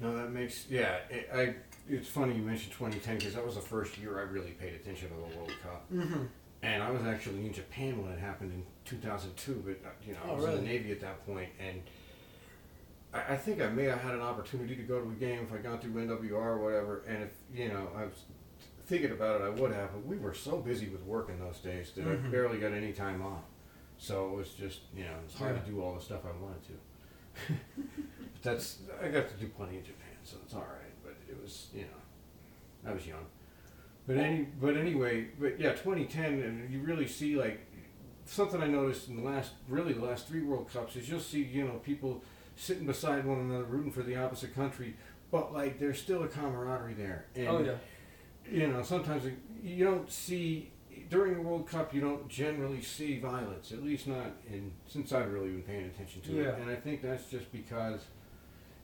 S3: No, that makes yeah. It, I it's funny you mentioned 2010 because that was the first year I really paid attention to the World Cup,
S4: Mm-hmm.
S3: and I was actually in Japan when it happened in 2002. But uh, you know, I
S4: Oh,
S3: was in the Navy at that point, and I, I think I may have had an opportunity to go to a game if I got through MWR or whatever. And if you know, I was thinking about it, I would have. But we were so busy with work in those days that
S4: Mhm.
S3: I barely got any time off. So it was just you know, it's hard
S4: Yeah.
S3: to do all the stuff I wanted to. but that's I got to do plenty in Japan, so it's all right. But it was you know, I was young. But any but anyway, but yeah, 2010, and you really see like something I noticed in the last really the last three World Cups is you'll see you know people sitting beside one another rooting for the opposite country, but like there's still a camaraderie there. And,
S4: Oh yeah.
S3: you know, sometimes it- you don't see during the World Cup, you don't generally see violence. At least not in since I've really been paying attention to
S4: Yeah.
S3: it. And I think that's just because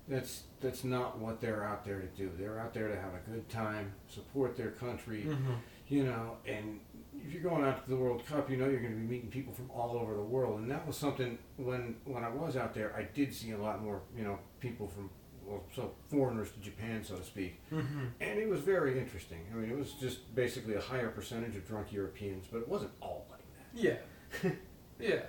S3: that's that's not what they're out there to do. They're out there to have a good time, support their country,
S4: Mhm.
S3: you know. And if you're going out to the World Cup, you know you're going to be meeting people from all over the world. And that was something when when I was out there, I did see a lot more, you know, people from well, so foreigners to Japan, so to speak.
S4: Mhm.
S3: And it was very interesting. I mean, it was just basically a higher percentage of drunk Europeans, but it wasn't all like that.
S4: Yeah. yeah.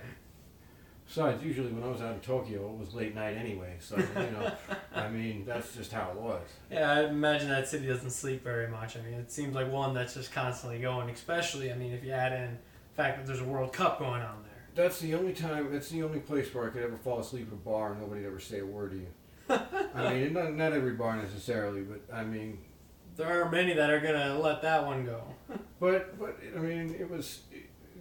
S3: Besides, usually when I was out in Tokyo, it was late night anyway. So, you know, I mean, that's just how it was.
S5: Yeah, I imagine that city doesn't sleep very much. I mean, it seems like one that's just constantly going, especially, I mean, if you add in the fact that there's a World Cup going on there.
S3: That's the only time, that's the only place where I could ever fall asleep at a bar and nobody'd ever say a word to you. I mean, not, not every bar necessarily, but I mean,
S5: There are many that are going to let that one go.
S3: But but I mean, it was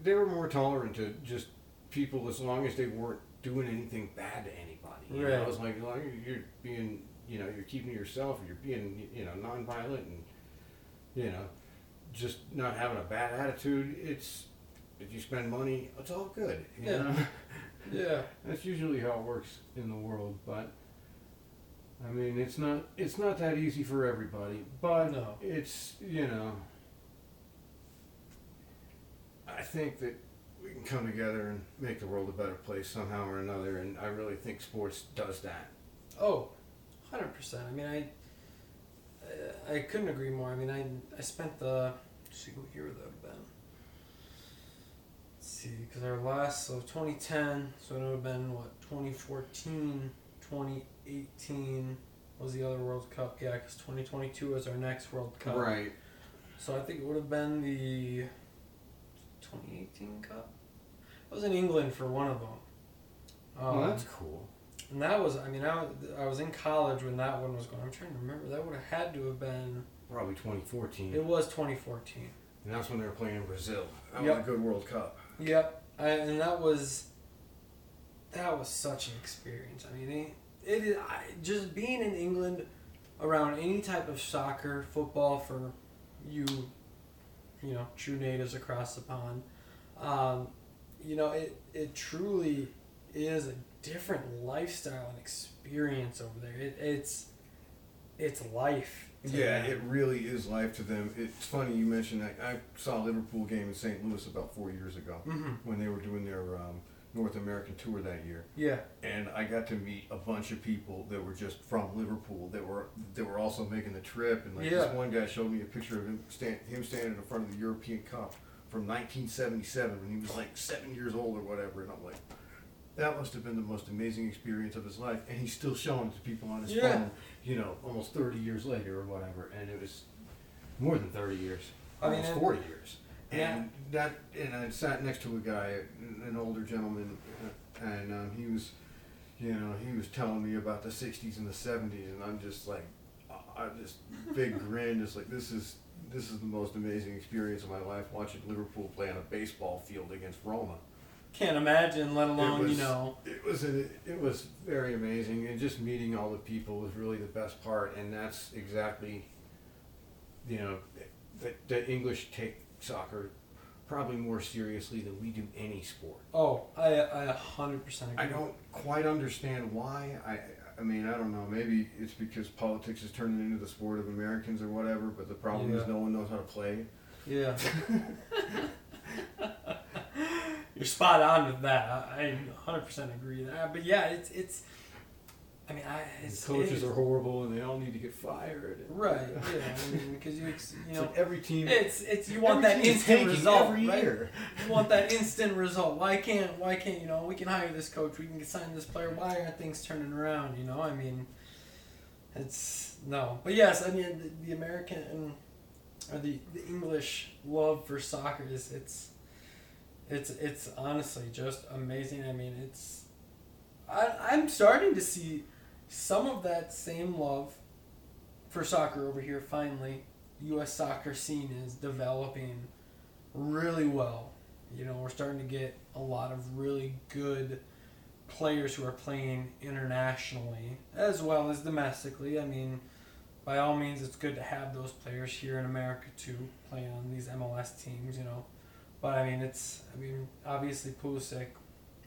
S3: they were more tolerant to just people as long as they weren't doing anything bad to anybody. You know,
S5: Right.
S3: was like, as long as you're being, you know, you're keeping yourself, you're being, you know, nonviolent, and you know, just not having a bad attitude. It's if you spend money, it's all good.
S4: Yeah.
S3: know?
S4: Yeah.
S3: That's usually how it works in the world, but. I mean, it's not it's not that easy for everybody, but
S4: No.
S3: it's you know I think that we can come together and make the world a better place somehow or another, and I really think sports does that.
S4: Oh, 100%. I mean, I, I I couldn't agree more. I mean, I I spent the let's see what year would that have been. Let's see, because our last so 2010, so it would have been what 2014, 2018 was the other World Cup. Yeah, because 2022 was our next World Cup.
S3: Right.
S4: So I think it would have been the 2018 Cup. I was in England for one of them. Um,
S3: well, that's cool.
S4: and that was, I mean, I was, I was in college when that one was going. I'm trying to remember. That would have had to have been.
S3: Probably 2014,
S4: It was 2014.
S3: and that's when they were playing in Brazil. That
S4: Yep.
S3: was a good World Cup.
S4: Yep. I, and that was. That was such an experience. I mean, it, it is I, just being in England around any type of soccer, football for you, you know, true natives across the pond. Um, you know, it it truly is a different lifestyle and experience over there. It, it's it's life.
S3: Yeah,
S4: them.
S3: it really is life to them. It's funny you mentioned that. I saw a Liverpool game in St. Louis about four years ago
S4: Mhm.
S3: when they were doing their um, North American tour that year.
S4: Yeah.
S3: and I got to meet a bunch of people that were just from Liverpool that were that were also making the trip. And like
S4: Yeah.
S3: this one guy showed me a picture of him stand, him standing in front of the European Cup from 1977 when he was like seven years old or whatever. And I'm like, that must have been the most amazing experience of his life. And he's still showing it to people on his
S4: Yeah.
S3: phone, you know, almost 30 years later or whatever. And it was more than 30 years,
S4: I
S3: almost
S4: and-
S3: 40 years.
S4: Yeah.
S3: And that, and I sat next to a guy, an older gentleman, and um, he was, you know, he was telling me about the '60s and the '70s, and I'm just like, I just big grin, just like this is this is the most amazing experience of my life watching Liverpool play on a baseball field against Roma.
S5: Can't imagine, let alone,
S3: was-
S5: you know.
S3: It was a, it was very amazing, and just meeting all the people was really the best part, and that's exactly, you know, the, the English take soccer probably more seriously than we do any sport.
S4: Oh, I I a hundred percent agree.
S3: I don't quite understand why. I I mean I don't know. Maybe it's because politics is turning into the sport of Americans or whatever. But the problem is no one knows how to play.
S4: Yeah.
S5: You're spot on with that. I, I 100% agree with that. But yeah, it's, it's I mean, I, it's,
S3: coaches
S5: it's-
S3: are horrible and they all need to get fired. and-
S4: Right. Yeah. I mean, because you ex- you know
S3: like every team.
S5: It's, it's, you want that instant result,
S3: every
S5: right?
S3: year.
S4: you want that instant result. Why can't why can't you know we can hire this coach, we can sign this player. Why aren't things turning around? You know, I mean, it's no. But yes, I mean the, the American or the the English love for soccer is it's it's it's honestly just amazing. I mean, it's I I'm starting to see some of that same love for soccer over here. Finally, U.S. soccer scene is developing really well. You know, we're starting to get a lot of really good players who are playing internationally as well as domestically. I mean, by all means, it's good to have those players here in America too, playing on these MLS teams. You know, But I mean, it's I mean, obviously Pulisic,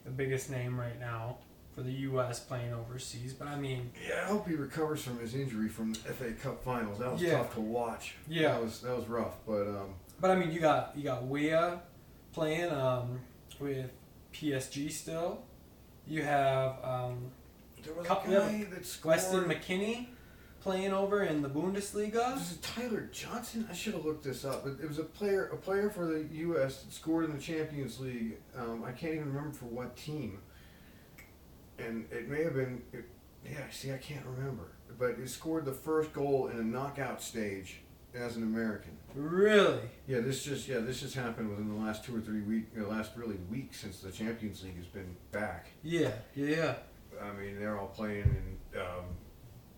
S4: the biggest name right now for the U.S. playing overseas. But I mean,
S3: Yeah, I hope he recovers from his injury from the FA Cup Finals. That was
S4: Yeah.
S3: tough to watch.
S4: Yeah.
S3: that was that was rough. But um,
S4: but I mean, you got you got Weah playing um, with PSG still. You have um,
S3: there was
S4: Cup-
S3: a guy that scored.
S4: Weston McKennie playing over in the Bundesliga.
S3: Was it Tyler Johnson? I should have looked this up. It, it was a player, a player for the U.S. that scored in the Champions League. Um, I can't even remember for what team. And it may have been, it, yeah. See, I can't remember, but it scored the first goal in a knockout stage as an American.
S4: Really?
S3: Yeah, this just yeah, this just happened within the last two or three week, the last really week since the Champions League has been back.
S4: Yeah, yeah.
S3: I mean, they're all playing in um,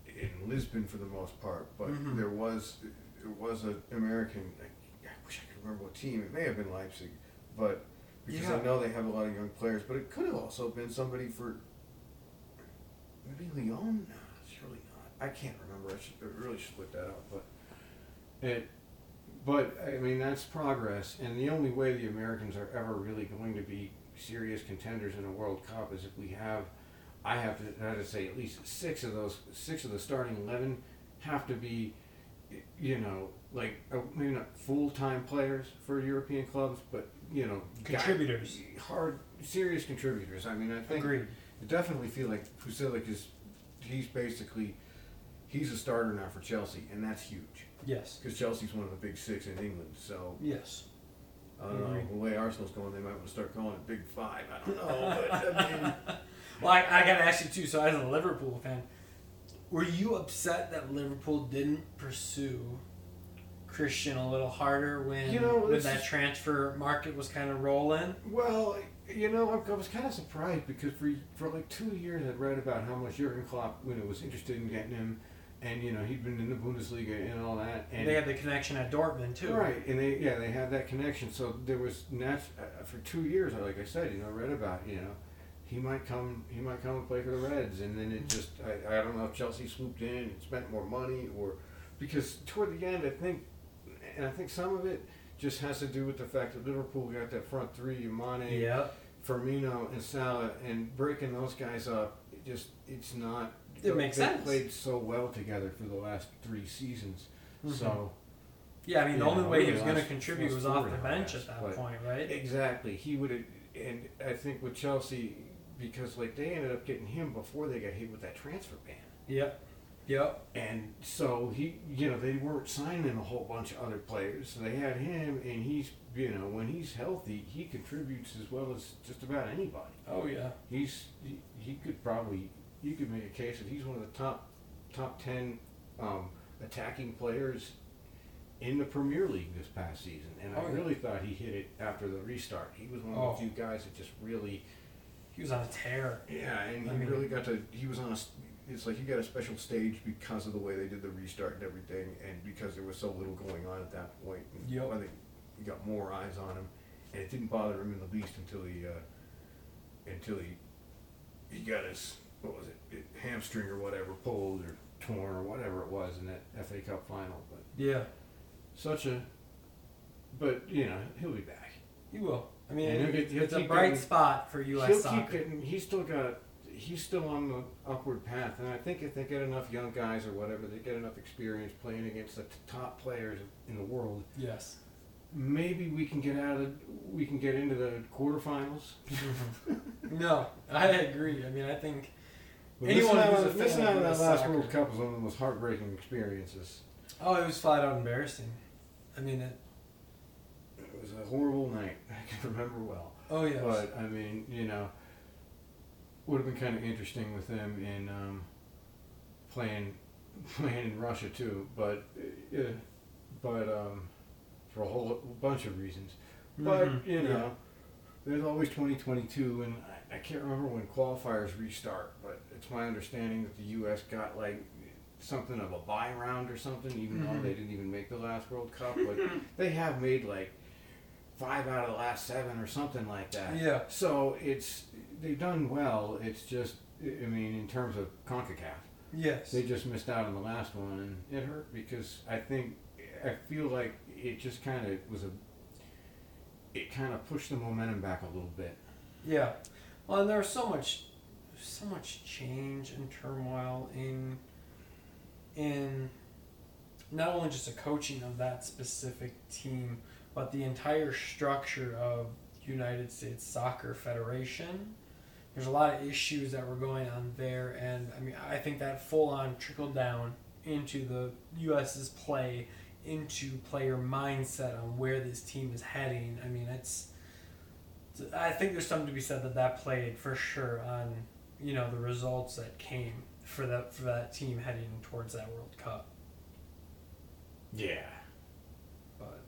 S3: in Lisbon for the most part, but
S4: Mhm.
S3: there was there was an American. I, I wish I could remember what team. It may have been Leipzig, but because I know they have a lot of young players, but it could have also been somebody for maybe Lyon. No, surely not. I can't remember. I, should, I really should look that up, but it. But I mean, that's progress, and the only way the Americans are ever really going to be serious contenders in a World Cup is if we have I have to, I have to say at least six of those, six of the starting eleven have to be, you know, like uh, maybe not full time players for European clubs, but you know,
S4: Contributors.
S3: hard, serious contributors. I mean, I think
S4: Agreed.
S3: I definitely feel like Pulisic is, he's basically, he's a starter now for Chelsea, and that's huge
S4: Yes.
S3: because Chelsea's one of the big six in England. So
S4: Yes.
S3: I don't know the way Arsenal's going, they might want to start calling it Big Five. I don't know, but I mean.
S4: Well, I, I gotta ask you too. So, as a Liverpool fan, were you upset that Liverpool didn't pursue Christian a little harder when
S3: You know,
S4: when that transfer market was kind of rolling?
S3: Well, you know, I, was kind of surprised because for for like two years I'd read about how much Jurgen Klopp, you know, was interested in getting him, and you know he'd been in the Bundesliga and all that, and
S4: they had the connection at Dortmund too.
S3: right, and they yeah they had that connection. So there was nat- uh, for two years, like I said, you know, I read about you know he might come he might come and play for the Reds, and then it just I, I don't know if Chelsea swooped in and spent more money or because toward the end I think, and I think some of it. Just has to do with the fact that Liverpool got that front three, Mane,
S4: Yep.
S3: Firmino and Salah and breaking those guys up, it just it's not.
S4: It makes
S3: they
S4: sense.
S3: Played so well together for the last three seasons,
S4: Mhm.
S3: so
S4: Yeah, I mean the only way he was going to contribute was off the bench
S3: yes,
S4: at that point, right?
S3: exactly he would have. And I think with Chelsea, because like they ended up getting him before they got hit with that transfer ban,
S4: Yep. Yep.
S3: and so he, you know, they weren't signing a whole bunch of other players, so they had him, and he's, you know, when he's healthy, he contributes as well as just about anybody.
S4: Oh yeah.
S3: he's he, he could probably you could make a case that he's one of the top top ten um, attacking players in the Premier League this past season, and
S4: Oh,
S3: I
S4: yeah.
S3: really thought he hit it after the restart. He was one of
S4: Oh.
S3: the few guys that just really
S4: He was on a tear.
S3: yeah, and he
S4: mean-
S3: really got to. He was on a. It's like he got a special stage because of the way they did the restart and everything, and because there was so little going on at that point. And
S4: Yep.
S3: I think he got more eyes on him, and it didn't bother him in the least until he, uh, until he, he got his what was it, it, hamstring or whatever pulled or torn or whatever it was in that FA Cup final. But
S4: Yeah.
S3: such a, but you know he'll be back.
S4: He will. I mean, it- it's a bright
S3: getting-
S4: spot for U.S.
S3: He'll
S4: soccer.
S3: keep getting. He's still got. He's still on the upward path, and I think if they get enough young guys or whatever, they get enough experience playing against the t- top players in the world.
S4: yes.
S3: Maybe we can get out of. We can get into the quarterfinals.
S4: no, I agree. I mean, I think
S3: But
S4: Anyone who's a fan
S3: missing
S4: of
S3: out on that last. World Cup was one of the most heartbreaking experiences.
S4: oh, it was flat out embarrassing. I mean, it.
S3: It was a horrible night. I can remember well.
S4: Oh yeah.
S3: But I mean, you know, would have been kind of interesting with them in um, playing playing in Russia too. But yeah, but um, for a whole bunch of reasons. But
S4: Mhm.
S3: you know,
S4: Yeah.
S3: there's always 2022, and I, I can't remember when qualifiers restart. But it's my understanding that the U.S. got like something of a buy round or something, even though
S4: Mhm.
S3: they didn't even make the last World Cup. But they have made like five out of the last seven or something like that.
S4: Yeah.
S3: So it's they've done well. It's just I mean in terms of Concacaf,
S4: Yes.
S3: they just missed out on the last one, and it hurt because I think I feel like it just kind of was a it kind of pushed the momentum back a little bit.
S4: Yeah. Well, and there's so much, so much change and turmoil in, in, not only just the coaching of that specific team, but the entire structure of United States Soccer Federation. There's a lot of issues that were going on there, and I mean, I think that full on trickled down into the U.S.'s play, into player mindset on where this team is heading. I mean, it's I think there's something to be said that that played for sure on you know the results that came for that for that team heading towards that World Cup.
S3: Yeah.
S4: But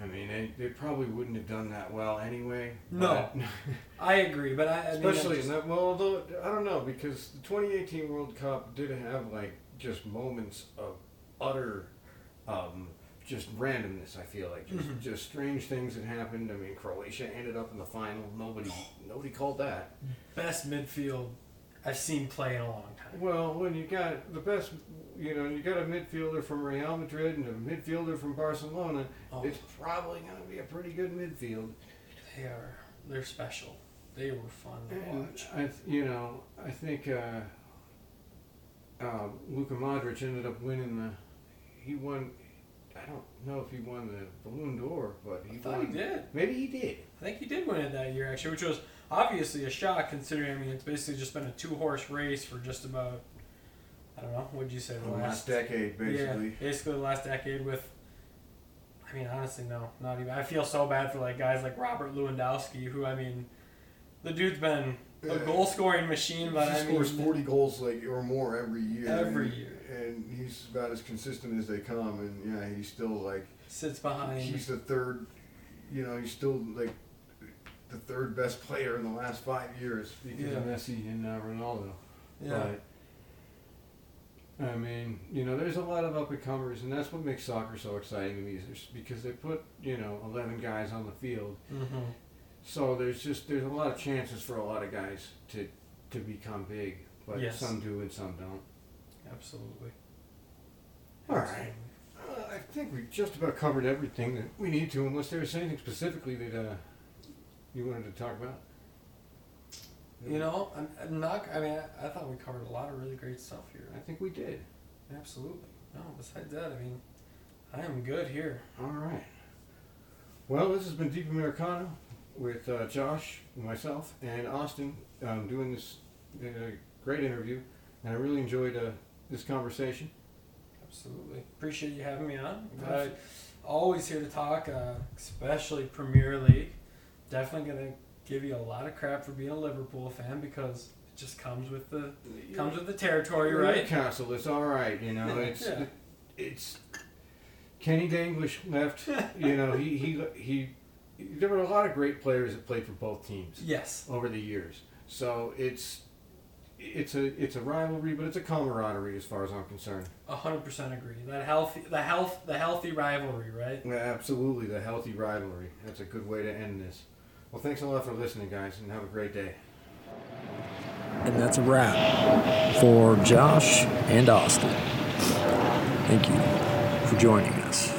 S3: I mean, they, they probably wouldn't have done that well anyway.
S4: No. I agree, but I, I mean,
S3: Especially
S4: just-
S3: in that, well, although, I don't know, because the 2018 World Cup did have, like, just moments of utter, um, just randomness, I feel like. Just,
S4: Mhm.
S3: just strange things that happened. I mean, Croatia ended up in the final. Nobody nobody called that.
S4: best midfield I've seen play in a long time.
S3: Well, when you got the best, you know, you got a midfielder from Real Madrid and a midfielder from Barcelona,
S4: Oh,
S3: it's probably going to be a pretty good midfield.
S4: they are they're special. They were fun to
S3: And
S4: watch.
S3: I, you know, I think uh, uh, Luka Modric ended up winning the. He won. I don't know if he won the Ballon d'Or, but
S4: I
S3: he
S4: thought
S3: won.
S4: he did.
S3: Maybe he did.
S4: I think he did win it that year actually, which was obviously a shock considering I mean it's basically just been a two horse race for just about I don't know, what'd you say, the last
S3: decade,
S4: Yeah, basically the last decade with. I mean, honestly, no, not even. I feel so bad for like guys like Robert Lewandowski, who I mean, the dude's been a goal scoring machine, but I mean,
S6: forty goals like or more every year.
S4: Every year.
S6: And he's about as consistent as they come. And yeah, he's still like
S4: sits behind.
S6: he's the third. You know, he's still like the third best player in the last five years.
S3: Because of Messi and uh, Ronaldo.
S4: yeah,
S3: But, I mean, you know, there's a lot of up and comers, and that's what makes soccer so exciting to me. Is because they put you know 11 guys on the field,
S4: hmm
S3: so there's just there's a lot of chances for a lot of guys to to become big, but
S4: Yes.
S3: some do and some don't.
S4: Absolutely.
S3: All right. Uh, I think we just about covered everything that we need to, unless there's anything specifically that uh, you wanted to talk about.
S4: You know, I'm, I'm not. I mean, I, I thought we covered a lot of really great stuff here.
S3: I think we did.
S4: Absolutely. No, besides that, I mean, I am good here.
S3: All right. Well, this has been Deep Americana with uh, Josh, myself, and Austin um, doing this uh, great interview, and I really enjoyed uh, this conversation.
S4: Absolutely. Appreciate you having me on. Always here to talk, uh, especially Premier League. Definitely gonna give you a lot of crap for being a Liverpool fan because it just comes with the comes with the territory, right?
S3: Castle, it's all right. You know, it's
S4: Yeah.
S3: it's Kenny Dalglish left. you know, he, he he there were a lot of great players that played for both teams
S4: Yes.
S3: over the years. So it's it's a it's a rivalry, but it's a camaraderie as far as I'm concerned.
S4: A hundred percent agree. That healthy, the health, the healthy rivalry, right?
S3: Yeah, absolutely, the healthy rivalry. That's a good way to end this. Well, thanks a lot for listening, guys, and have a great day.
S2: And that's a wrap for Josh and Austin. Thank you for joining us for Deep